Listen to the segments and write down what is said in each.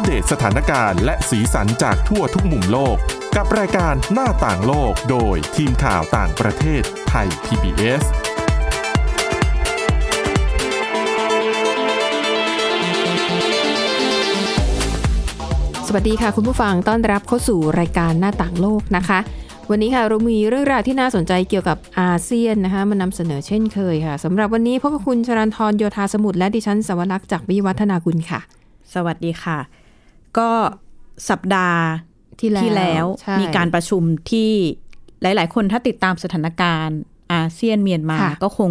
ปเดตสถานการณ์และสีสันจากทั่วทุกมุมโลก กับรายการหน้าต่างโลกโดยทีมข่าวต่างประเทศไทย PBS สวัสดีค่ะคุณผู้ฟังต้อนรับเข้าสู่รายการหน้าต่างโลกนะคะ วันนี้ค่ะเรามีเรื่องราวที่น่าสนใจเกี่ยวกับอาเซียนนะคะมานำเสนอเช่นเคยค่ะสำหรับวันนี้พบกับคุณชรันทรโยธาสมุทรและดิฉันสวรักษ์จากวิวัฒนากุลค่ะ สวัสดีค่ะ ก็สัปดาห์ที่แล้วแล้วใช่มีการประชุมที่หลาย ๆ คนถ้าติดตามสถานการณ์อาเซียนเมียนมาค่ะก็คง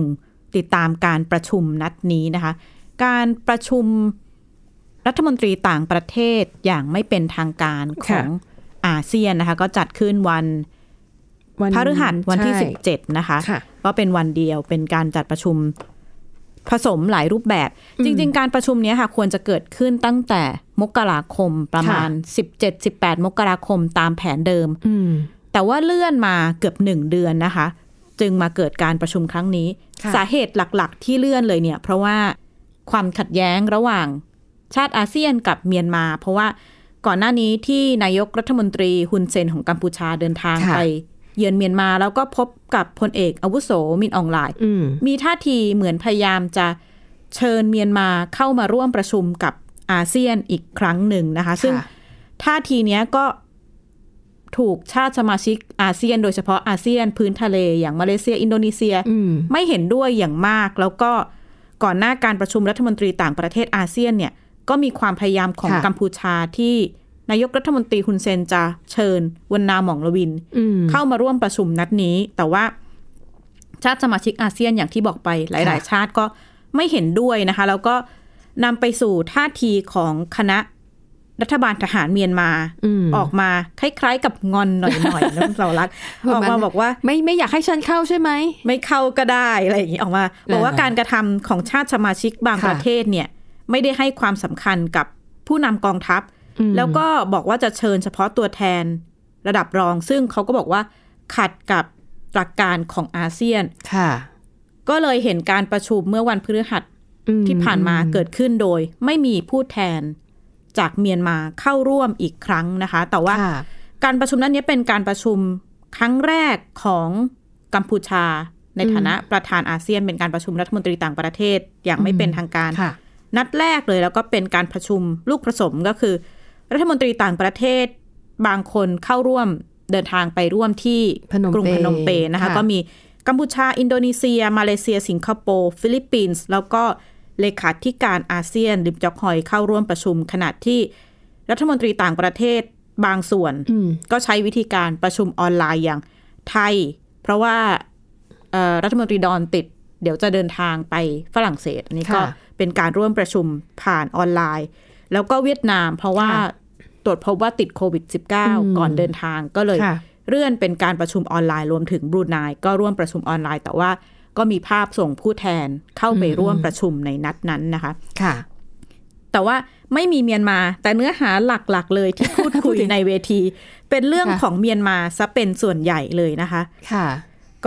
ติดตามการประชุมนัดนี้นะคะ การประชุมรัฐมนตรีต่างประเทศอย่างไม่เป็นทางการของอาเซียนนะคะ ก็จัดขึ้นวันวันพฤหัสวันที่ใช่17 นะคะค่ะก็เป็นวันเดียวเป็นการจัดประชุม ผสมหลายรูปแบบ จริง ๆ การประชุมเนี้ยค่ะควรจะเกิดขึ้นตั้งแต่มกราคมประมาณ 17-18 มกราคมตามแผนเดิมอืมแต่ว่าเลื่อนมาเกือบหนึ่งเดือนนะคะ จึงมาเกิดการประชุมครั้งนี้ค่ะสาเหตุหลักๆ ที่เลื่อนเลยเนี่ย เพราะว่าความขัดแย้งระหว่างชาติอาเซียนกับเมียนมา เพราะว่าก่อนหน้านี้ที่นายกรัฐมนตรีฮุนเซนของกัมพูชาเดินทางค่ะไป เยือนเมียนมาแล้วก็พบกับพลเอกอาวุโสมินอองหลายอืมมีท่าทีเหมือนพยายามจะเชิญเมียนมาเข้ามาร่วมประชุมกับอาเซียนอีกครั้งหนึ่งนะคะ ซึ่งค่ะท่าทีเนี้ยก็ถูกชาติสมาชิกอาเซียน โดยเฉพาะอาเซียนพื้นทะเลอย่างมาเลเซีย อินโดนีเซียอืมไม่เห็นด้วยอย่างมาก แล้วก็ก่อนหน้าการประชุมรัฐมนตรีต่างประเทศอาเซียนเนี่ยก็มีความพยายามของค่ะกัมพูชาที่ นายกรัฐมนตรีฮุนเซนจะเชิญวันนาหม่องละวินอืมเข้ามาร่วมประชุมนัดนี้ แต่ว่าชาติสมาชิกอาเซียนอย่างที่บอกไปหลายค่ะๆชาติก็ไม่เห็นด้วยนะคะ แล้วก็นำไปสู่ท่าทีของคณะรัฐบาลทหารเมียนมาอืมออกมาคล้าย ๆ กับงอนหน่อยๆนะคุณเสารักษ์ประออกมาณมาบอกว่า ไม่ไม่อยากให้ฉันเข้าใช่ไหมไม่เข้าก็ได้อะไรอย่างนี้ออกมา บอกว่าอ่าการกระทำของชาติสมาชิกบางค่ะประเทศเนี่ย ไม่ได้ให้ความสำคัญกับผู้นำกองทัพอืม แล้วก็บอกว่าจะเชิญเฉพาะตัวแทนระดับรอง ซึ่งเขาก็บอกว่าขัดกับหลักการของอาเซียนค่ะ ก็เลยเห็นการประชุมเมื่อวันพฤหัสอืมที่ผ่านมาเกิดขึ้นโดย ไม่มีผู้แทนจากเมียนมาเข้าร่วมอีกครั้งนะคะ แต่ว่าค่ะการประชุมนั้นเนี้เป็นการประชุมครั้งแรกของกัมพูชา ในฐานะประธานอาเซียน เป็นการประชุมรัฐมนตรีต่างประเทศอย่างไม่เป็นทางการค่ะนัดแรกเลยแล้วก็เป็นการประชุมลูกผสมก็คือ รัฐมนตรีต่างประเทศบางคนเข้าร่วมเดินทางไปร่วมที่พนมเปญกรุงพนมเปญนะคะค่ะก็มีกัมพูชา อินโดนีเซีย มาเลเซีย สิงคโปร์ ฟิลิปปินส์ แล้วก็เลขาธิการอาเซียนลิมจอกฮอยเข้าร่วมประชุม ขณะที่รัฐมนตรีต่างประเทศบางส่วนอืมก็ใช้วิธีการประชุมออนไลน์อย่างไทย เพราะว่าเอ่อรัฐมนตรีดอนติด เดี๋ยวจะเดินทางไปฝรั่งเศส อันนี้ก็ค่ะเป็นการร่วมประชุมผ่านออนไลน์ แล้วก็เวียดนาม เพราะว่าค่ะตรวจพบว่าติดโควิดอืม -19 ก่อนเดินทางก็เลยค่ะเลื่อนเป็นการประชุมออนไลน์รวมถึงบรูไนก็ร่วมประชุมออนไลน์ แต่ว่าก็มีภาพส่งผู้แทนเข้าไปร่วมประชุมในนัดนั้นนะคะค่ะ แต่ว่าไม่มีเมียนมา แต่เนื้อหาหลักๆ เลยที่พูดคุยพูดถึงในเวที เป็นเรื่องค่ะของเมียนมาซะเป็นส่วนใหญ่เลยนะคะ ค่ะ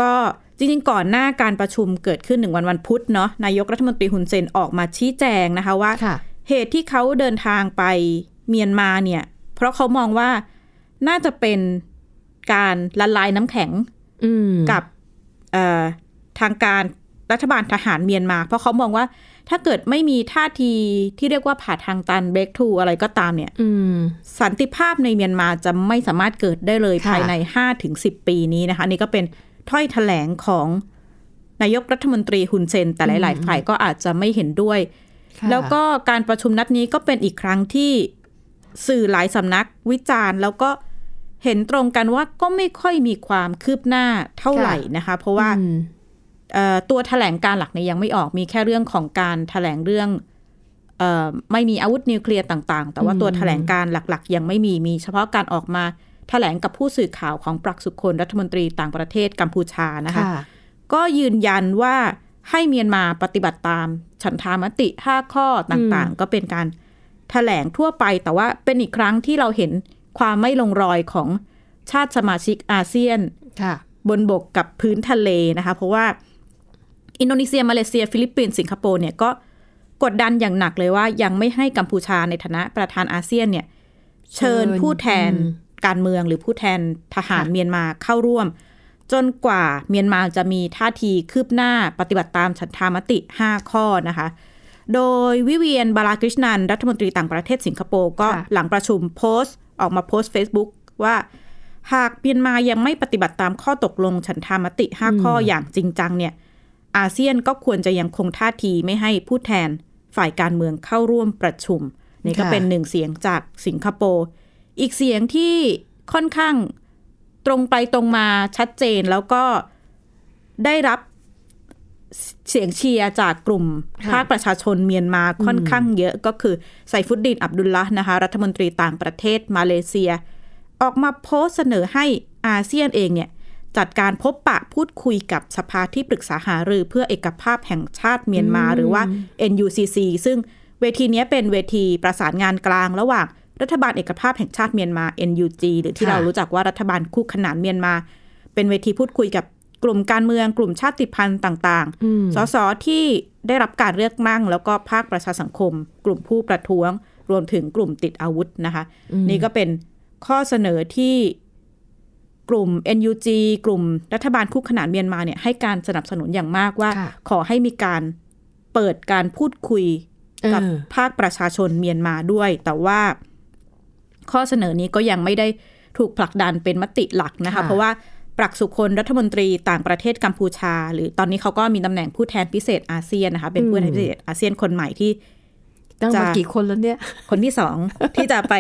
ก็จริงๆ ก่อนหน้าการประชุมเกิดขึ้นหนึ่งวันวันพุธเนาะนายกรัฐมนตรีฮุนเซนออกมาชี้แจงนะคะว่าค่ะ เหตุที่เขาเดินทางไปเมียนมาเนี่ย เพราะเขามองว่าน่าจะเป็นการละลายน้ำแข็งอืมกับเอ่อทางการรัฐบาลทหารเมียนมา เพราะเขามองว่าถ้าเกิดไม่มีท่าทีที่เรียกว่าผ่าทางตันเบรกทูอะไรก็ตามเนี่ยอืมสันติภาพในเมียนมาจะไม่สามารถเกิดได้เลยค่ะภายใน5-10ปีนี้นะคะอันนี่ก็เป็นถ้อยแถลงของนายกรัฐมนตรีฮุนเซน แต่หลาย ๆ ฝ่ายก็อาจจะไม่เห็นด้วยค่ะ แล้วก็การประชุมนัดนี้ก็เป็นอีกครั้งที่สื่อหลายสำนักวิจารณ์ แล้วก็เห็นตรงกันว่าก็ไม่ค่อยมีความคืบหน้าเท่าไหร่นะคะ เพราะว่าอืมเอ่อตัวแถลงการหลักเนี่ยยังไม่ออกมีแค่เรื่องของการแถลงเรื่องเออไม่มีอาวุธนิวเคลียร์ต่าง ๆ แต่ว่าตัวแถลงการหลัก ๆ ยังไม่มีมี เฉพาะการออกมาแถลงกับผู้สื่อข่าวของปรักสุคนรัฐมนตรีต่างประเทศกัมพูชานะคะค่ะก็ยืนยันว่า ให้เมียนมาปฏิบัติตามฉันทามติ 5 ข้อต่างๆ ก็เป็นการแถลงทั่วไป แต่ว่าเป็นอีกครั้งที่เราเห็นความไม่ลงรอยของชาติสมาชิกอาเซียนค่ะบนบกกับพื้นทะเลนะคะ เพราะว่าอินโดนีเซีย มาเลเซีย ฟิลิปปินส์สิงคโปร์เนี่ยก็กดดันอย่างหนักเลยว่า ยังไม่ให้กัมพูชาในฐานะประธานอาเซียนเนี่ย เชิญเชิญผู้แทนอืมการเมืองหรือผู้แทนทหารค่ะเมียนมาเข้าร่วม จนกว่าเมียนมาจะมีท่าทีคืบหน้าปฏิบัติตามฉันทามติ 5 ข้อนะคะ โดยวิเวียนบาลากริชนันรัฐมนตรีต่างประเทศสิงคโปร์ก็ค่ะหลังประชุมโพสต์ออกมาโพสต์ Facebook ว่าหากเมียนมายังไม่ปฏิบัติตามข้อตกลงฉันทามติ 5 ข้ออย่างจริงจังเนี่ยอาเซียนก็ควรจะยังคงท่าทีไม่ให้ผู้แทนฝ่ายการเมืองเข้าร่วมประชุม นี่ก็ค่ะเป็นหนึ่งเสียงจากสิงคโปร์ อีกเสียงที่ค่อนข้าง ตรงไปตรงมาชัดเจนแล้วก็ได้รับเสียงเชียร์จากกลุ่มค่ะภาคประชาชนเมียนมาค่อนข้างเยอะก็คือไซฟุดดินอับดุลละห์นะคะ รัฐมนตรีต่างประเทศมาเลเซีย ออกมาโพสต์เสนอให้อาเซียนเองเนี่ย จัดการพบปะพูดคุยกับสภาที่ปรึกษาหารือเพื่อเอกภาพแห่งชาติเมียนมาหรือว่า NUCC ซึ่งเวทีเนี้ยเป็นเวทีประสานงานกลางระหว่าง รัฐบาลเอกภาพแห่งชาติเมียนมา NUG หรือที่ค่ะเรารู้จักว่ารัฐบาลคู่ขนานเมียนมา เป็นเวทีพูดคุยกับกลุ่มการเมืองกลุ่มชาติพันธุ์ต่างอืมๆสสที่ได้รับการเลือกนั่ง แล้วก็ภาคประชาสังคม กลุ่มผู้ประท้วง รวมถึงกลุ่มติดอาวุธนะคะ นี่ก็เป็นข้อเสนอที่กลุ่ม NUG กลุ่มรัฐบาลคู่ขนานเมียนมาเนี่ยให้การสนับสนุนอย่างมากว่าค่ะขอให้มีการเปิดการพูดคุยกับเออภาคประชาชนเมียนมาด้วย แต่ว่า ข้อเสนอนี้ก็ยังไม่ได้ถูกผลักดันเป็นมติหลักนะคะค่ะเพราะว่าปรักสุคนรัฐมนตรีต่างประเทศกัมพูชา หรือตอนนี้เขาก็มีตำแหน่งผู้แทนพิเศษอาเซียนนะคะ เป็นผู้แทนพิเศษอาเซียนคนใหม่ที่ตั้งมาจะกี่คนแล้วเนี่ย คนที่สองที่จะไป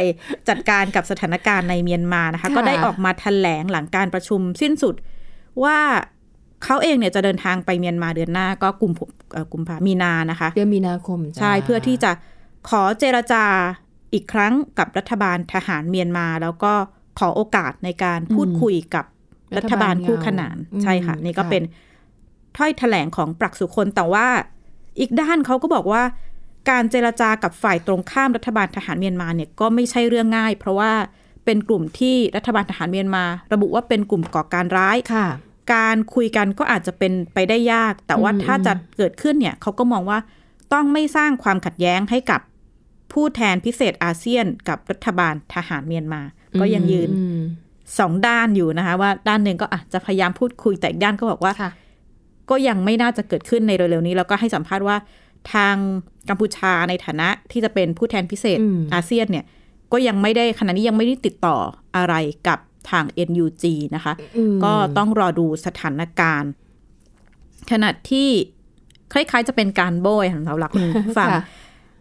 จัดการกับสถานการณ์ในเมียนมานะคะค่ะก็ได้ออกมาแถลงหลังการประชุมสิ้นสุดว่าเขาเองเนี่ยจะเดินทางไปเมียนมาเดือนหน้าก็กุมเอ่อกุมภามีนานะคะ เดือนมีนาคมใช่จ้าเพื่อที่จะขอเจรจา อีกครั้งกับรัฐบาลทหารเมียนมา แล้วก็ขอโอกาสในการพูดคุยกับรัฐบาลคู่ขนานอืมใช่ค่ะ นี่ก็ค่ะเป็นถ้อยแถลงของปรักสุคนแต่ว่า อีกด้านเขาก็บอกว่า การเจรจากับฝ่ายตรงข้ามรัฐบาลทหารเมียนมาเนี่ยก็ไม่ใช่เรื่องง่าย เพราะว่าเป็นกลุ่มที่รัฐบาลทหารเมียนมา ระบุว่าเป็นกลุ่มก่อการร้ายค่ะ การคุยกันก็อาจจะเป็นไปได้ยาก แต่ว่าอืมถ้าจะเกิดขึ้นเนี่ยเขาก็มองว่าต้องไม่สร้างความขัดแย้งให้กับ ผู้แทนพิเศษอาเซียนกับรัฐบาลทหารเมียนมา ก็ยังยืนอืมสองด้านอยู่นะคะ ว่าด้านหนึ่งก็อาจจะพยายามพูดคุยแต่อีกด้านก็บอกว่าค่ะก็ยังไม่น่าจะเกิดขึ้นในเร็วๆนี้ แล้วก็ให้สัมภาษณ์ว่าทางกัมพูชาในฐานะที่จะเป็นผู้แทนพิเศษอืมอาเซียนเนี่ย ก็ยังไม่ได้ขณะนี้ยังไม่ได้ติดต่ออะไรกับทาง NUG นะคะอืมก็ต้องรอดูสถานการณ์ ขณะที่คล้ายๆจะเป็นการโบยของเราละคุณฟังค่ะ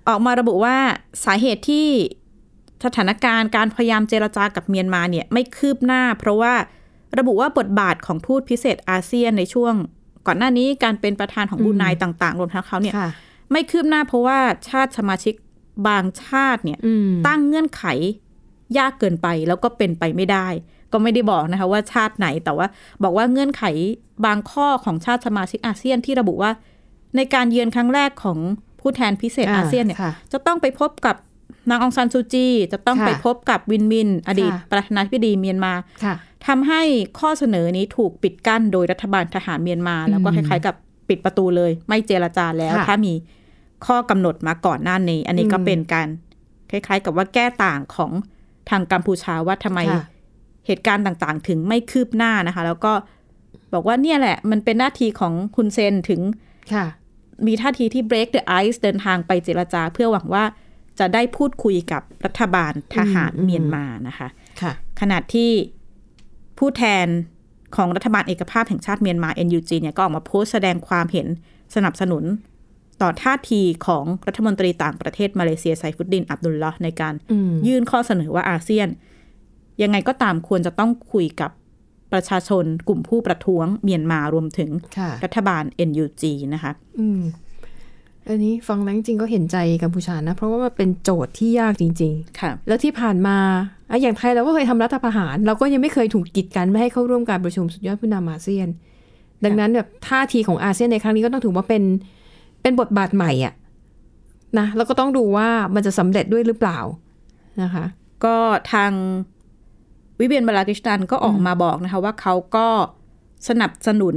ออกมาระบุว่าสาเหตุที่สถานการณ์การพยายามเจรจากับเมียนมาเนี่ยไม่คืบหน้า เพราะว่าระบุว่าบทบาทของทูตพิเศษอาเซียนในช่วง ก่อนหน้านี้การเป็นประธานของบรูไนต่างๆ รวมทั้งเขาเนี่ยค่ะไม่คืบหน้าเพราะว่าชาติสมาชิกบางชาติเนี่ยอืมตั้งเงื่อนไขยากเกินไปแล้วก็เป็นไปไม่ได้ ก็ไม่ได้บอกนะคะว่าชาติไหนแต่ว่า บอกว่าเงื่อนไขบางข้อของชาติสมาชิกอาเซียนที่ระบุว่า ในการเยือนครั้งแรกของ ผู้แทนพิเศษอ่าอาเซียนเนี่ยค่ะจะต้องไปพบกับนางองซานซูจี จะต้องค่ะไปพบกับวินมิน อดีตค่ะประธานาธิบดีเมียนมาค่ะทำให้ข้อเสนอนี้ถูกปิดกั้นโดยรัฐบาลทหารเมียนมา แล้วก็อืคมล้ายๆกับปิดประตูเลย ไม่เจรจาแล้วค่ะถ้ามีข้อกำหนดมาก่อนหน้านี้ อันนี้ก็อืมเป็นการคล้าย ๆ กับว่าแก้ต่างของทางกัมพูชาว่าทำไมค่ะเหตุการณ์ต่างๆ ถึงไม่คืบหน้านะคะ แล้วก็บอกว่าเนี่ยแหละ มันเป็นหน้าที่ของคุณเซนถึงค่ะ มีท่าทีที่ break the ice เดินทางไปเจรจา เพื่อหวังว่าจะได้พูดคุยกับรัฐบาลทหารอืมเมียนมานะคะค่ะขณะที่ผู้แทนของรัฐบาลเอกภาพแห่งชาติเมียนมา NUG เนี่ยก็ออกมาโพสต์แสดงความเห็นสนับสนุนต่อท่าทีของรัฐมนตรีต่างประเทศมาเลเซียไซฟุดดินอับดุลลอฮ์ในการอืมยื่นข้อเสนอว่าอาเซียน ยังไงก็ตามควรจะต้องคุยกับ ประชาชนกลุ่มผู้ประท้วงเมียนมารวมถึงค่ะรัฐบาล NUG นะคะอืมอันนี้ฟังแล้วจริงๆก็เห็นใจกัมพูชานะ เพราะว่ามันเป็นโจทย์ที่ยากจริงค่ะๆแล้วที่ผ่านมาอะอย่างไทยเราก็เคยทำรัฐประหาร เราก็ยังไม่เคยถูกกีดกันไม่ให้เข้าร่วมการประชุมสุดยอดผู้นำอาเซียน ดังนั้นแบบท่าทีของอาเซียนในครั้งนี้ก็ต้องถือว่าเป็นเป็นบทบาทใหม่อะนะแล้วก็ต้องดูว่ามันจะสำเร็จด้วยหรือเปล่านะคะ ก็ทาง วิเวียนบาลากิสตันก็ออกมาบอกนะคะว่าเขาก็สนับสนุน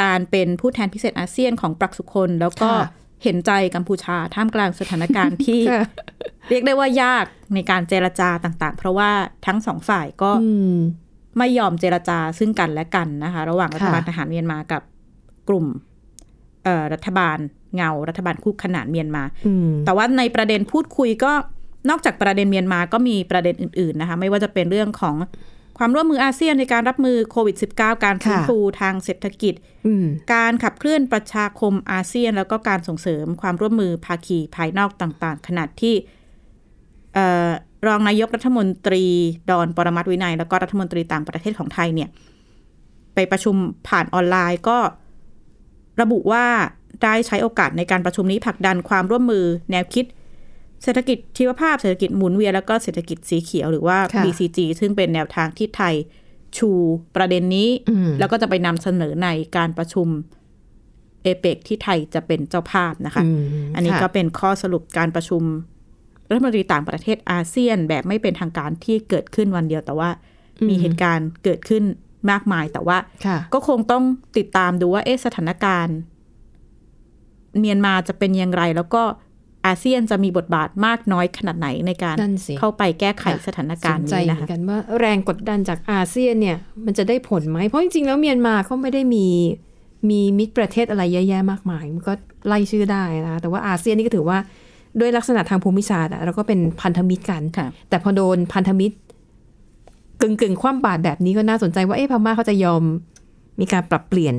การเป็นผู้แทนพิเศษอาเซียนของปรักสุคนแล้วก็ค่ะเห็นใจกัมพูชาท่ามกลางสถานการณ์ที่ค่ะเรียกได้ว่ายากในการเจรจาต่างๆ เพราะว่าทั้งสองฝ่ายก็อืมไม่ยอมเจรจาซึ่งกันและกันนะคะ ระหว่างรัฐบาลค่ะทหารเมียนมากับกลุ่มเอ่อรัฐบาลเงารัฐบาลคู่ขนานเมียนมาอืมแต่ว่าในประเด็นพูดคุยก็ นอกจากประเด็นเมียนมาก็มีประเด็นอื่นๆนะคะไม่ว่าจะเป็นเรื่องของความร่วมมืออาเซียนในการรับมือโควิด -19 การฟื้นค่ะฟูทางเศรษฐกิจอืมการขับเคลื่อนประชาคมอาเซียน แล้วก็การส่งเสริมความร่วมมือภาคีภายนอกต่างๆ ขนาดที่เอ่อรองนายกรัฐมนตรีดอนปรมัตถ์วินัย แล้วก็รัฐมนตรีต่างประเทศของไทยเนี่ย ไปประชุมผ่านออนไลน์ก็ระบุว่าได้ใช้โอกาสในการประชุมนี้ผลักดันความร่วมมือแนวคิด เศรษฐกิจชีวภาพเศรษฐกิจหมุนเวียนแล้วก็เศรษฐกิจสีเขียวหรือว่าค่ะ BCG ซึ่งเป็นแนวทางที่ไทยชูประเด็นนี้อืมแล้วก็จะไปนำเสนอในการประชุมเอเปกที่ไทยจะเป็นเจ้าภาพนะคะอืมอันนี้ค่ะก็เป็นข้อสรุปการประชุมรัฐมนตรีต่างประเทศอาเซียนแบบไม่เป็นทางการที่เกิดขึ้นวันเดียวแต่ว่า มีเหตุการณ์เกิดขึ้นมากมายแต่ว่าค่ะก็คงต้องติดตามดูว่าเอ๊ะสถานการณ์ เมียนมาจะเป็นอย่างไร แล้วก็ อาเซียนจะมีบทบาทมากน้อยขนาดไหนในการนั่นสิเข้าไปแก้ไขค่ะสถานการณ์สนใจนี้เหนะมือคะนกันว่าแรงกดดันจากอาเซียนเนี่ยมันจะได้ผลไหมเพราะจริงๆแล้วเมียนมาก็ไม่ได้มีมีมิตรประเทศอะไรเยอะแยะมากมาย มันก็ไล่ชื่อได้นะคะแต่ว่าอาเซียนนี่ก็ถือว่าด้วยลักษณะทางภูมิศาสตร์อะเราก็เป็นพันธมิตรกันค่ะแต่พอโดนพันธมิตรกึ่งกึ่งๆคว่ำบาตรแบบนี้ก็น่าสนใจว่าเอ๊ะพม่าเขาจะยอมมีการปรับเปลี่ยน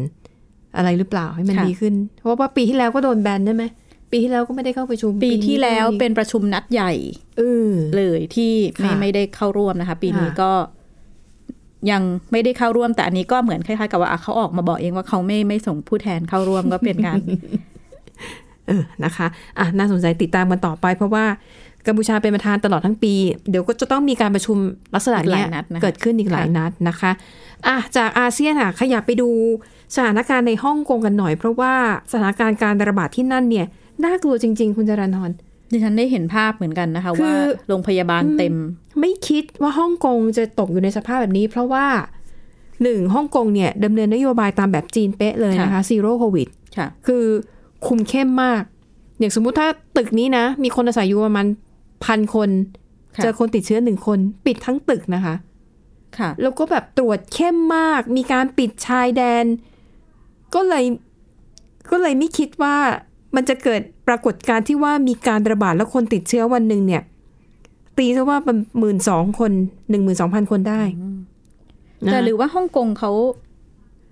อะไรหรือเปล่าให้มันค่ะดีขึ้น เพราะว่าปีที่แล้วก็โดนแบนใช่ไหม ปีที่แล้วก็ไม่ได้เข้าประชุม ปีที่นี้แล้วก็ไม่เป็นประชุมนัดใหญ่เออเลยที่ไม่ค่ะไม่ได้เข้าร่วมนะคะ ปีนี้ค่ะก็ยังไม่ได้เข้าร่วมแต่อันนี้ก็เหมือนคล้ายๆกับว่าอะเขาออกมาบอกเองว่าเขาไม่ไม่ส่งผู้แทนเข้าร่วมก็เป็นการเออนะคะอะน่าสนใจติดตามกันต่อไป เพราะว่ากัมพูชาเป็นประธานตลอดทั้งปี เดี๋ยวก็จะต้องมีการประชุมลักษณะเนี้ยอีกหลายนัดนะคะเกิดขึ้นอีกหลายนัดนะคะอะจากอาเซียนอะขยับไปดูสถานการณ์ในฮ่องกงกันหน่อย เพราะว่าสถานการณ์การระบาดที่นั่นเนี่ย น่ากลัวจริง ๆ คุณจรันทรดิฉันได้เห็นภาพเหมือนกันนะคะคือว่าโรงพยาบาลเต็ม ไม่คิดว่าฮ่องกงจะตกอยู่ในสภาพแบบนี้ เพราะว่าหนึ่งฮ่องกงเนี่ยดำเนินนโยบายตามแบบจีนเป๊ะเลยนะคะ zero covid ค่ะคือคุมเข้มมาก อย่างสมมุติถ้าตึกนี้นะ มีคนอาศัยอยู่ประมาณพันคนค่ะเจอคนติดเชื้อหนึ่งคน ปิดทั้งตึกนะคะ ค่ะ แล้วก็แบบตรวจเข้มมาก มีการปิดชายแดน ก็เลยก็เลยไม่คิดว่า มันจะเกิดปรากฏการณ์ที่ว่ามีการระบาดแล้วคนติดเชื้อวันหนึ่งเนี่ย ตีซะว่าเป็นหมื่นสองคนหนึ่งหมื่นสองพันคนได้นะแต่หรือว่าฮ่องกงเขา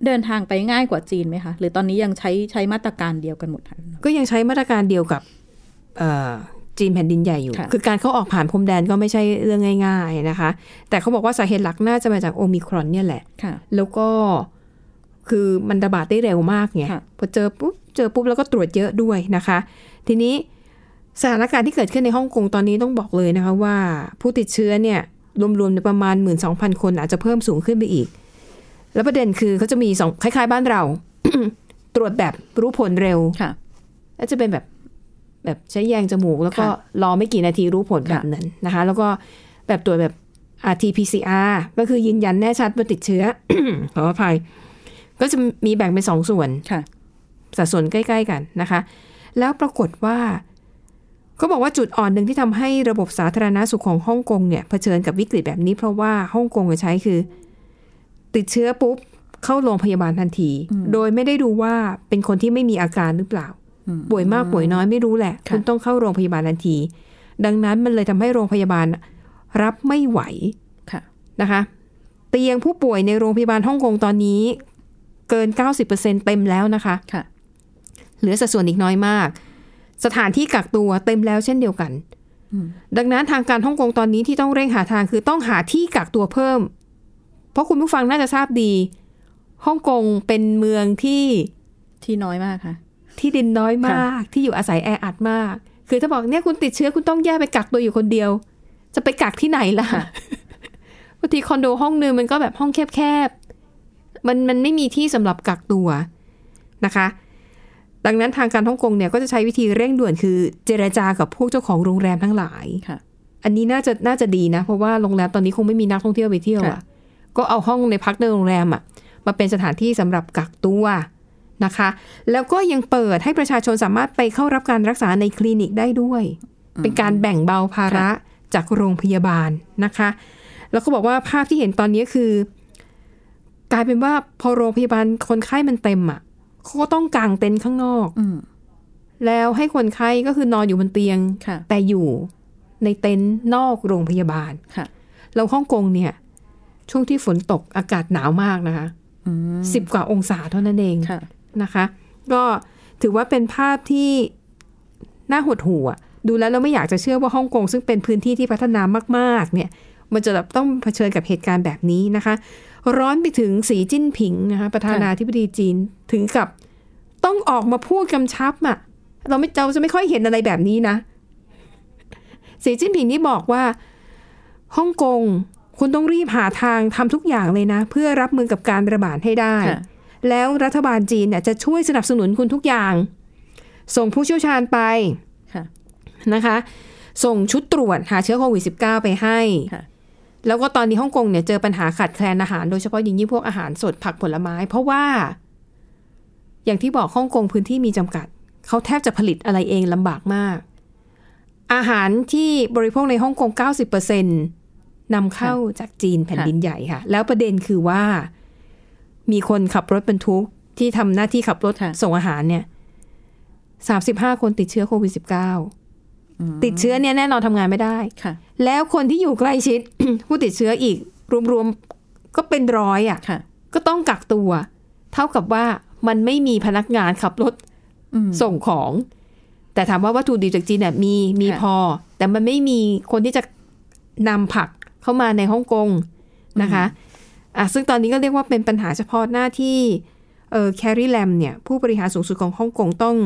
เดินทางไปง่ายกว่าจีนไหมคะ หรือตอนนี้ยังใช้ใช้มาตรการเดียวกันหมดคะก็ยังใช้มาตรการเดียวกับเอ่อจีนแผ่นดินใหญ่อยู่ค่ะคือการเข้าออกผ่านพรมแดนก็ไม่ใช่เรื่องง่าย ๆนะคะ แต่เขาบอกว่าสาเหตุหลักน่าจะมาจากโอมิครอนเนี่ยแหละค่ะแล้วก็คือมันระบาดได้เร็วมากไงค่ะพอเจอปุ๊บ เจอปุ๊บแล้วก็ตรวจเยอะด้วยนะคะ ทีนี้สถานการณ์ที่เกิดขึ้นในฮ่องกงตอนนี้ต้องบอกเลยนะคะว่าผู้ติดเชื้อเนี่ยรวมๆในประมาณ 12,000 คนอาจจะเพิ่มสูงขึ้นไปอีก แล้วประเด็นคือเขาจะมีสองคล้ายๆ บ้านเรา ตรวจแบบรู้ผลเร็วค่ะแล้วจะเป็นแบบแบบใช้แยงจมูก แล้วก็ค่ะรอไม่กี่นาทีรู้ผลค่ะแบบนั้นนะคะ แล้วก็แบบตรวจแบบ RT-PCR ก็คือยืนยันแน่ชัดว่าติดเชื้อขออภัยก็จะมีแบ่งเป็นสองส่วนค่ะ สัดส่วนใกล้ ๆ กันนะคะ แล้วปรากฏว่าเขาบอกว่าจุดอ่อนหนึ่งที่ทำให้ระบบสาธารณาสุขของฮ่องกงเนี่ยเผชิญกับวิกฤตแบบนี้เพราะว่าฮ่องกงใช้คือ ติดเชื้อปุ๊บเข้าโรงพยาบาลทันที โดยไม่ได้ดูว่าเป็นคนที่ไม่มีอาการหรือเปล่า ป่วยมากป่วยน้อยไม่รู้แหละค่ะคุณต้องเข้าโรงพยาบาลทันที ดังนั้นมันเลยทำให้โรงพยาบาลรับไม่ไหวค่ะนะคะ เตียงผู้ป่วยในโรงพยาบาลฮ่องกงตอนนี้ เกิน 90%เต็มแล้วนะคะค่ะ เหลือสัดส่วนอีกน้อยมาก สถานที่กักตัวเต็มแล้วเช่นเดียวกัน ดังนั้นทางการฮ่องกงตอนนี้ที่ต้องเร่งหาทางคือต้องหาที่กักตัวเพิ่ม เพราะคุณผู้ฟังน่าจะทราบดีฮ่องกงเป็นเมืองที่ที่น้อยมากค่ะ ที่ดินน้อยมากที่อยู่อาศัยแออัดมาก คือถ้าบอกเนี่ยคุณติดเชื้อคุณต้องแยกไปกักตัวอยู่คนเดียว จะไปกักที่ไหนล่ะค่ะบางทีคอนโดห้องนึงมันก็แบบห้องแคบๆมันมันไม่มีที่สำหรับกักตัวนะคะ ดังนั้นทางการฮ่องกงเนี่ยก็จะใช้วิธีเร่งด่วนคือเจรจากับพวกเจ้าของโรงแรมทั้งหลายค่ะอันนี้น่าจะน่าจะดีนะ เพราะว่าโรงแรมตอนนี้คงไม่มีนักท่องเที่ยวไปเที่ยวค่ะอะก็เอาห้องในพักในโรงแรมอะมาเป็นสถานที่สำหรับกักตัวนะคะ แล้วก็ยังเปิดให้ประชาชนสามารถไปเข้ารับการรักษาในคลินิกได้ด้วย เป็นการแบ่งเบาภาระจากโรงพยาบาลนะคะ แล้วก็บอกว่าภาพที่เห็นตอนนี้คือ กลายเป็นว่าพอโรงพยาบาลคนไข้มันเต็มอะ เขาก็ต้องกางเต็นท์ข้างนอกอืมแล้วให้คนไข้ก็คือนอนอยู่บนเตียงค่ะแต่อยู่ในเต็นท์นอกโรงพยาบาลค่ะแล้วฮ่องกงเนี่ย ช่วงที่ฝนตกอากาศหนาวมากนะคะอืมสิบกว่าองศาเท่านั้นเองค่ะนะคะ ก็ถือว่าเป็นภาพที่น่าหดหู่อะดูแล้วเราไม่อยากจะเชื่อว่าฮ่องกงซึ่งเป็นพื้นที่ที่พัฒนามาก ๆ เนี่ย มันจะแบบต้องเผชิญกับเหตุการณ์แบบนี้นะคะ ร้อนไปถึงสีจิ้นผิงนะคะประธานาธิบดีจีนถึงกับต้องออกมาพูดกำชับอะเราไม่เราจะไม่ค่อยเห็นอะไรแบบนี้นะ สีจิ้นผิงนี่บอกว่าฮ่องกงคุณต้องรีบหาทางทำทุกอย่างเลยนะ เพื่อรับมือกับการระบาดให้ได้ค่ะแล้วรัฐบาลจีนเนี่ยจะช่วยสนับสนุนคุณทุกอย่าง ส่งผู้เชี่ยวชาญไปค่ะนะคะ ส่งชุดตรวจหาเชื้อโควิด -19 ไปให้ค่ะ แล้วก็ตอนนี้ฮ่องกงเนี่ยเจอปัญหาขาดแคลนอาหารโดยเฉพาะอย่างยิ่งพวกอาหารสดผักผลไม้ เพราะว่า อย่างที่บอกฮ่องกงพื้นที่มีจำกัด เขาแทบจะผลิตอะไรเองลำบากมาก อาหารที่บริโภคในฮ่องกง 90%นำเข้าจากจีนแผ่นดินใหญ่ค่ะ แล้วประเด็นคือว่า มีคนขับรถบรรทุกที่ทำหน้าที่ขับรถค่ะส่งอาหารเนี่ย35คนติดเชื้อโควิด -19 ติดเชื้อเนี่ยแน่นอนทำงานไม่ได้ค่ะ แล้วคนที่อยู่ใกล้ชิด ผู้ติดเชื้ออีก รวมๆก็เป็นร้อยอะค่ะก็ต้องกักตัว เท่ากับว่ามันไม่มีพนักงานขับรถอืมส่งของ แต่ถามว่าวัตถุดิบจากจีนเนี่ยมีมีค่ะพอ แต่มันไม่มีคนที่จะนำผักเข้ามาในฮ่องกงนะคะอะซึ่งตอนนี้ก็เรียกว่าเป็นปัญหาเฉพาะหน้าที่เออแครีแลมเนี่ยผู้บริหารสูงสุดของฮ่องกงต้อง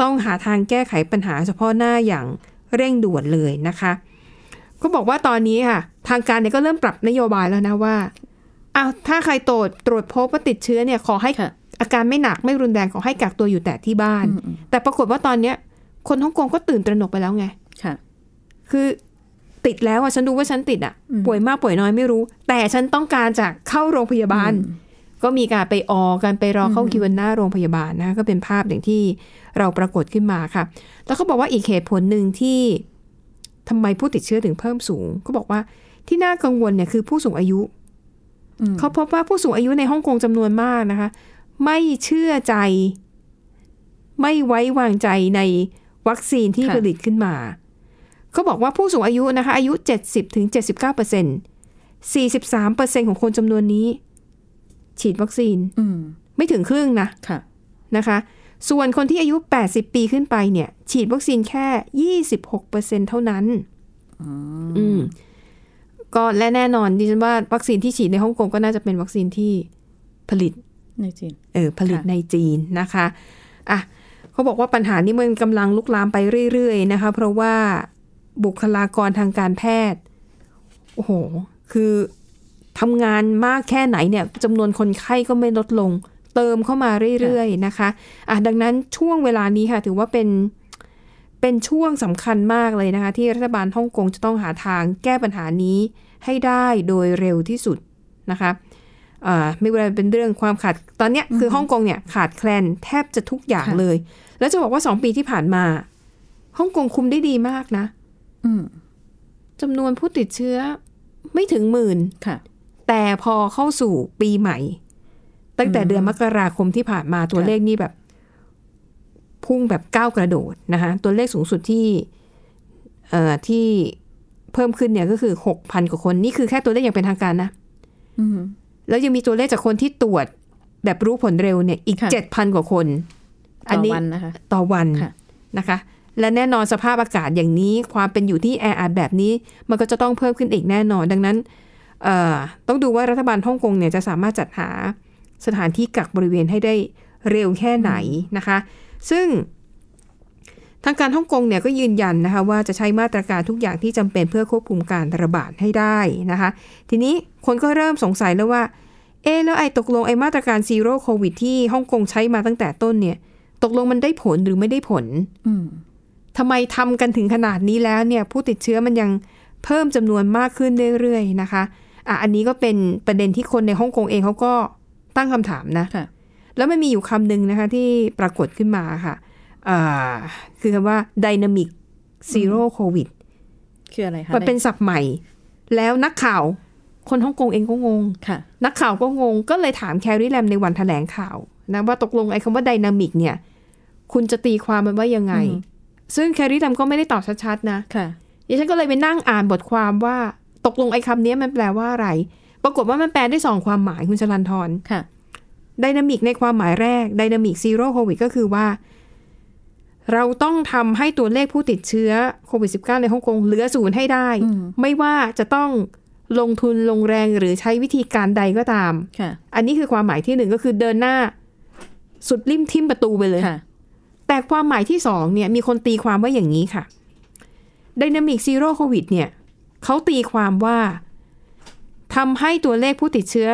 ต้องหาทางแก้ไขปัญหาเฉพาะหน้าอย่างเร่งด่วนเลยนะคะก็บอกว่าตอนนี้ค่ะ ทางการเนี่ยก็เริ่มปรับนโยบายแล้วนะว่าอ้าวถ้าใครตรวจตรวจพบว่าติดเชื้อเนี่ยขอให้ค่ะอาการไม่หนักไม่รุนแรงขอให้กักตัวอยู่แต่ที่บ้าน แต่ปรากฏว่าตอนเนี้ย คนฮ่องกงก็ตื่นตระหนกไปแล้วไงค่ะ คือติดแล้วอะฉันรู้ว่าฉันติดอะ ป่วยมากป่วยน้อยไม่รู้ แต่ฉันต้องการจะเข้าโรงพยาบาล ก็มีการไปออการไปรอเข้าคิวกันหน้าโรงพยาบาลนะคะก็เป็นภาพอย่างที่เราปรากฏขึ้นมาค่ะ แล้วเขาบอกว่าอีกเหตุผลหนึ่งที่ทำไมผู้ติดเชื้อถึงเพิ่มสูงเขาบอกว่าที่น่ากังวลเนี่ยคือผู้สูงอายุอืมเขาพบว่าผู้สูงอายุในฮ่องกงจำนวนมากนะคะ ไม่เชื่อใจ ไม่ไว้วางใจในวัคซีนที่ค่ะผลิตขึ้นมา เขาบอกว่าผู้สูงอายุนะคะ อายุ 70ถึง79เปอร์เซ็น43เปอร์เซ็นของคนจำนวนนี้ ฉีดวัคซีนอืมไม่ถึงครึ่งนะค่ะนะคะ ส่วนคนที่อายุ 80 ปีขึ้นไปเนี่ย ฉีดวัคซีนแค่ 26เปอร์เซ็นเท่านั้นอืมก็และแน่นอนดิฉันว่าวัคซีนที่ฉีดในฮ่องกงก็น่าจะเป็นวัคซีนที่ผลิตในจีน เออผลิตค่ะในจีนนะคะอะเขาบอกว่าปัญหานี้มันกำลังลุกลามไปเรื่อยๆนะคะ เพราะว่าบุคลากรทางการแพทย์ โอ้โห คือ ทำงานมากแค่ไหนเนี่ยจำนวนคนไข้ก็ไม่ลดลง เติมเข้ามาเรื่อยๆนะคะอะดังนั้นช่วงเวลานี้ค่ะ ถือว่าเป็นเป็นช่วงสำคัญมากเลยนะคะ ที่รัฐบาลฮ่องกงจะต้องหาทางแก้ปัญหานี้ให้ได้โดยเร็วที่สุดนะคะอ่าไม่ว่าจะเป็นเรื่องความขาดตอนเนี้ยคือฮ่องกงเนี่ยขาดแคลนแทบจะทุกอย่างค่ะเลย แล้วจะบอกว่าสองปีที่ผ่านมาฮ่องกงคุมได้ดีมากนะอืมจำนวนผู้ติดเชื้อไม่ถึงหมื่นค่ะ แต่พอเข้าสู่ปีใหม่ ตั้งแต่เดือนมกราคมที่ผ่านมาตัวค่ะเลขนี่แบบ พุ่งแบบก้าวกระโดดนะคะตัวเลขสูงสุดที่เอ่อที่เพิ่มขึ้นเนี่ยก็คือหกพันกว่าคน นี่คือแค่ตัวเลขอย่างเป็นทางการนะอืมแล้วยังมีตัวเลขจากคนที่ตรวจแบบรู้ผลเร็วเนี่ย อีกค่ะเจ็ดพันกว่าคนต่อวันนะคะต่อวันค่ะนะคะ และแน่นอนสภาพอากาศอย่างนี้ ความเป็นอยู่ที่แออัดแบบนี้ มันก็จะต้องเพิ่มขึ้นอีกแน่นอน ดังนั้นเอ่อ ต้องดูว่ารัฐบาลฮ่องกงเนี่ยจะสามารถจัดหาสถานที่กักบริเวณให้ได้เร็วแค่ไหนนะคะ ซึ่งทางการฮ่องกงเนี่ยก็ยืนยันนะคะว่าจะใช้มาตรการทุกอย่างที่จำเป็นเพื่อควบคุมการระบาดให้ได้นะคะ ทีนี้คนก็เริ่มสงสัยแล้วว่า เอ๊ะแล้วไอ้ตกลงไอ้มาตรการซีโร่โควิดที่ฮ่องกงใช้มาตั้งแต่ต้นเนี่ย ตกลงมันได้ผลหรือไม่ได้ผลอืมทำไมทำกันถึงขนาดนี้แล้วเนี่ย ผู้ติดเชื้อมันยังเพิ่มจำนวนมากขึ้นเรื่อยๆนะคะ อะอันนี้ก็เป็นประเด็นที่คนในฮ่องกงเองเขาก็ตั้งคำถามนะค่ะแล้วมันมีอยู่คำหนึ่งนะคะ ที่ปรากฏขึ้นมาค่ะอ่าคือคำว่า dynamic zero covid คืออะไรคะมันเป็นศัพท์ใหม่ แล้วนักข่าวคนฮ่องกงเองก็งงค่ะ นักข่าวก็งง ก็เลยถามแคร์รีแลมในวันแถลงข่าวนะว่าตกลงไอ้คำว่า dynamic เนี่ย คุณจะตีความมันว่ายังไงอืมซึ่งแคร์รีแลมก็ไม่ได้ตอบชัดๆนะ ค่ะดิฉันก็เลยไปนั่งอ่านบทความว่า ตกลงไอ้คำนี้มันแปลว่าอะไร ปรากฏว่ามันแปลได้สองความหมายคุณชลันทรค่ะ dynamic ในความหมายแรก dynamic zero covid ก็คือว่า เราต้องทำให้ตัวเลขผู้ติดเชื้อโควิด -19 ในฮ่องกงเหลือศูนย์ให้ได้อืมไม่ว่าจะต้องลงทุนลงแรงหรือใช้วิธีการใดก็ตามค่ะอันนี้คือความหมายที่หนึ่งก็คือเดินหน้า สุดลิ่มทิ่มประตูไปเลยค่ะแต่ความหมายที่สองเนี่ยมีคนตีความว่าอย่างนี้ค่ะ Dynamic Zero COVID เนี่ย เขาตีความว่าทำให้ตัวเลขผู้ติดเชื้อ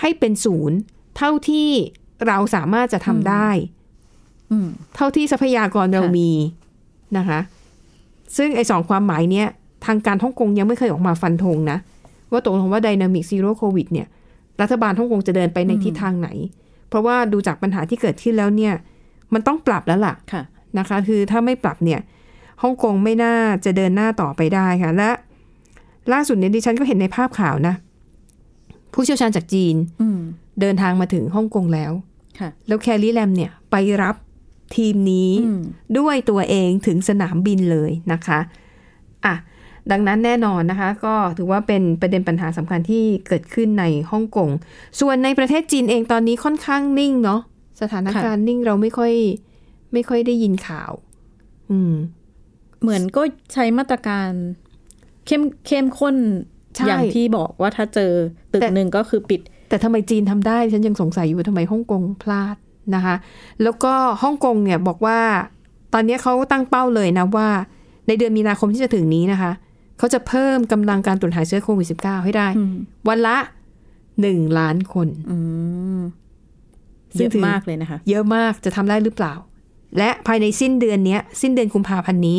ให้เป็นศูนย์เท่าที่เราสามารถจะทำได้อืมเท่าที่ทรัพยากรเราค่ะมีนะคะ ซึ่งไอ้สองความหมายเนี้ยทางการฮ่องกงยังไม่เคยออกมาฟันธงนะ ว่าตกลงว่า Dynamic Zero COVID เนี่ย รัฐบาลฮ่องกงจะเดินไปในทิศทางไหน เพราะว่าดูจากปัญหาที่เกิดขึ้นแล้วเนี่ย มันต้องปรับแล้วล่ะค่ะนะคะ คือถ้าไม่ปรับเนี่ยฮ่องกงไม่น่าจะเดินหน้าต่อไปได้ค่ะ และ ล่าสุดเนี่ยดิฉันก็เห็นในภาพข่าวนะ ผู้เชี่ยวชาญจากจีนอืมเดินทางมาถึงฮ่องกงแล้วค่ะแล้วแคลรี่แลมเนี่ยไปรับทีมนี้อืมด้วยตัวเองถึงสนามบินเลยนะคะอะดังนั้นแน่นอนนะคะ ก็ถือว่าเป็นประเด็นปัญหาสำคัญที่เกิดขึ้นในฮ่องกง ส่วนในประเทศจีนเองตอนนี้ค่อนข้างนิ่งเนาะสถานการณ์นิ่งเราไม่ค่อยไม่ค่อยได้ยินข่าว อืม เหมือนก็ใช้มาตรการ เข้มเข้มข้นใช่อย่างที่บอกว่าถ้าเจอตึกแต่หนึ่งก็คือปิด แต่ทำไมจีนทำได้ ฉันยังสงสัยอยู่ว่าทำไมฮ่องกงพลาดนะคะ แล้วก็ฮ่องกงเนี่ยบอกว่า ตอนนี้เขาตั้งเป้าเลยนะว่า ในเดือนมีนาคมที่จะถึงนี้นะคะเขาจะเพิ่มกำลังการตรวจหาเชื้อโควิด -19 ให้ได้อืมวันละหนึ่งล้านคนอืมซึ่เยงอะถือมากเลยนะคะ เยอะมากจะทำได้หรือเปล่า และภายในสิ้นเดือนเนี้ยสิ้นเดือนกุมภาพันธ์นี้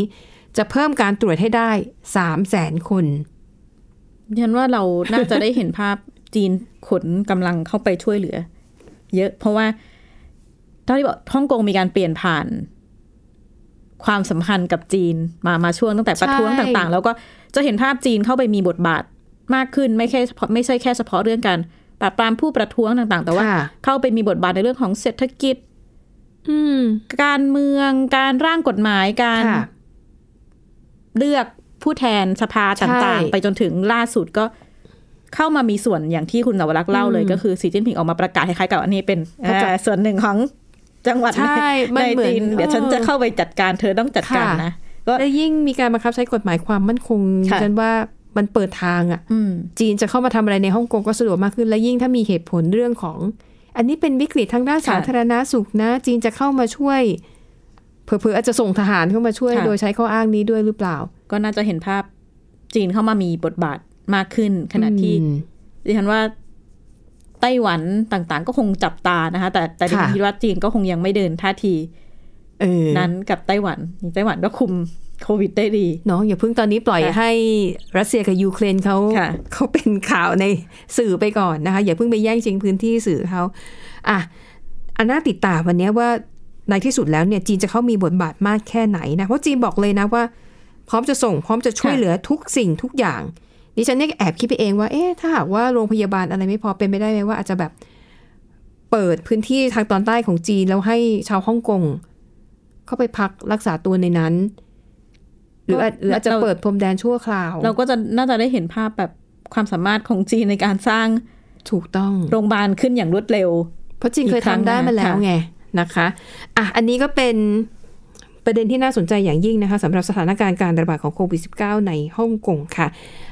จะเพิ่มการตรวจให้ได้สามแสนคนฉันว่าเราน่าจะได้เห็นภาพจีนขนกำลังเข้าไปช่วยเหลือ เยอะ เพราะว่าเท่าที่บอกฮ่องกงมีการเปลี่ยนผ่าน ความสัมพันธ์กับจีนมามาช่วงตั้งแต่ประท้วงใช่ต่าง ๆ แล้วก็จะเห็นภาพจีนเข้าไปมีบทบาทมากขึ้นไม่แค่เฉพาะไม่ใช่แค่เฉพาะเรื่องการปราบปรามผู้ประท้วงต่าง ๆ แต่ว่าค่ะเข้าไปมีบทบาทในเรื่องของเศรษฐกิจอืมการเมืองการร่างกฎหมายการค่ะ เลือกผู้แทนสภาต่างใช่ๆไปจนถึงล่าสุดก็เข้ามามีส่วนอย่างที่คุณสาวรักษ์เล่าเลยอืมก็คือสีจิ้นผิงออกมาประกาศคล้ายๆกับอันนี้เป็นเขาจะเอ่อส่วนหนึ่งของจังหวัดใช่มันในเหมือนจีนเดี๋ยวฉันเออจะเข้าไปจัดการเธอต้องจัดการค่ะนะก็และยิ่งมีการบังคับใช้กฎหมายความมั่นคงค่ะฉันว่ามันเปิดทางอะ่ะอืมจีนจะเข้ามาทำอะไรในฮ่องกงก็สะดวกมากขึ้น และยิ่งถ้ามีเหตุผลเรื่องของ อันนี้เป็นวิกฤตทางด้านค่ะสาธารณาสุขนะ จีนจะเข้ามาช่วย เผลอๆอาจจะส่งทหารเข้ามาช่วยค่ะโดยใช้ข้ออ้างนี้ด้วยหรือเปล่า ก็น่าจะเห็นภาพจีนเข้ามามีบทบาทมากขึ้น ขณะที่อืมดิฉันว่าไต้หวันต่างๆ ก็คงจับตานะคะ แต่แต่ดิฉันค่ะคิดว่าจีนก็คงยังไม่เดินท่าทีเออนั้นกับไต้หวันไต้หวันก็คุมโควิดได้ดีเนาะอย่าเพิ่งตอนนี้ปล่อยค่ะให้รัสเซียกับยูเครนเขาค่ะเขาเป็นข่าวในสื่อไปก่อนนะคะ อย่าเพิ่งไปแย่งชิงพื้นที่สื่อเขาอะอันน่าติดตามวันนี้ว่า ในที่สุดแล้วเนี่ยจีนจะเข้ามีบทบาทมากแค่ไหนนะเพราะจีนบอกเลยนะว่า พร้อมจะส่งพร้อมจะช่วยค่ะเหลือทุกสิ่งทุกอย่างดิฉันเนี่ยแอบคิดไปเองว่าเอ๊ะถ้าหากว่าโรงพยาบาลอะไรไม่พอเป็นไปได้ไหมว่าอาจจะแบบเปิดพื้นที่ทางตอนใต้ของจีนแล้วให้ชาวฮ่องกงเข้าไปพักรักษาตัวในนั้น หรืออาจหรืออาจจะเปิดพรมแดนชั่วคราว เราก็จะน่าจะได้เห็นภาพแบบความสามารถของจีนในการสร้างถูกต้องโรงพยาบาลขึ้นอย่างรวดเร็ว เพราะจีนเคยอีกครั้งทำได้มาแล้วค่ะไง นะคะอะอันนี้ก็เป็นประเด็นที่น่าสนใจอย่างยิ่งนะคะสำหรับสถานการณ์การระบาดของโควิด -19 ในฮ่องกงค่ะ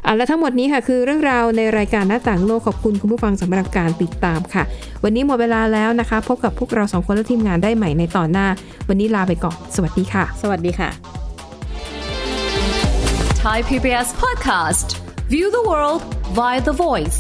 อะ และทั้งหมดนี้ค่ะคือเรื่องราวในรายการหน้าต่างโลกขอบคุณคุณผู้ฟังสำหรับการติดตามค่ะ วันนี้หมดเวลาแล้วนะคะ พบกับพวกเราสองคนและทีมงานได้ใหม่ในตอนหน้า วันนี้ลาไปก่อน สวัสดีค่ะ สวัสดีค่ะ Thai PBS podcast. View the world via the voice.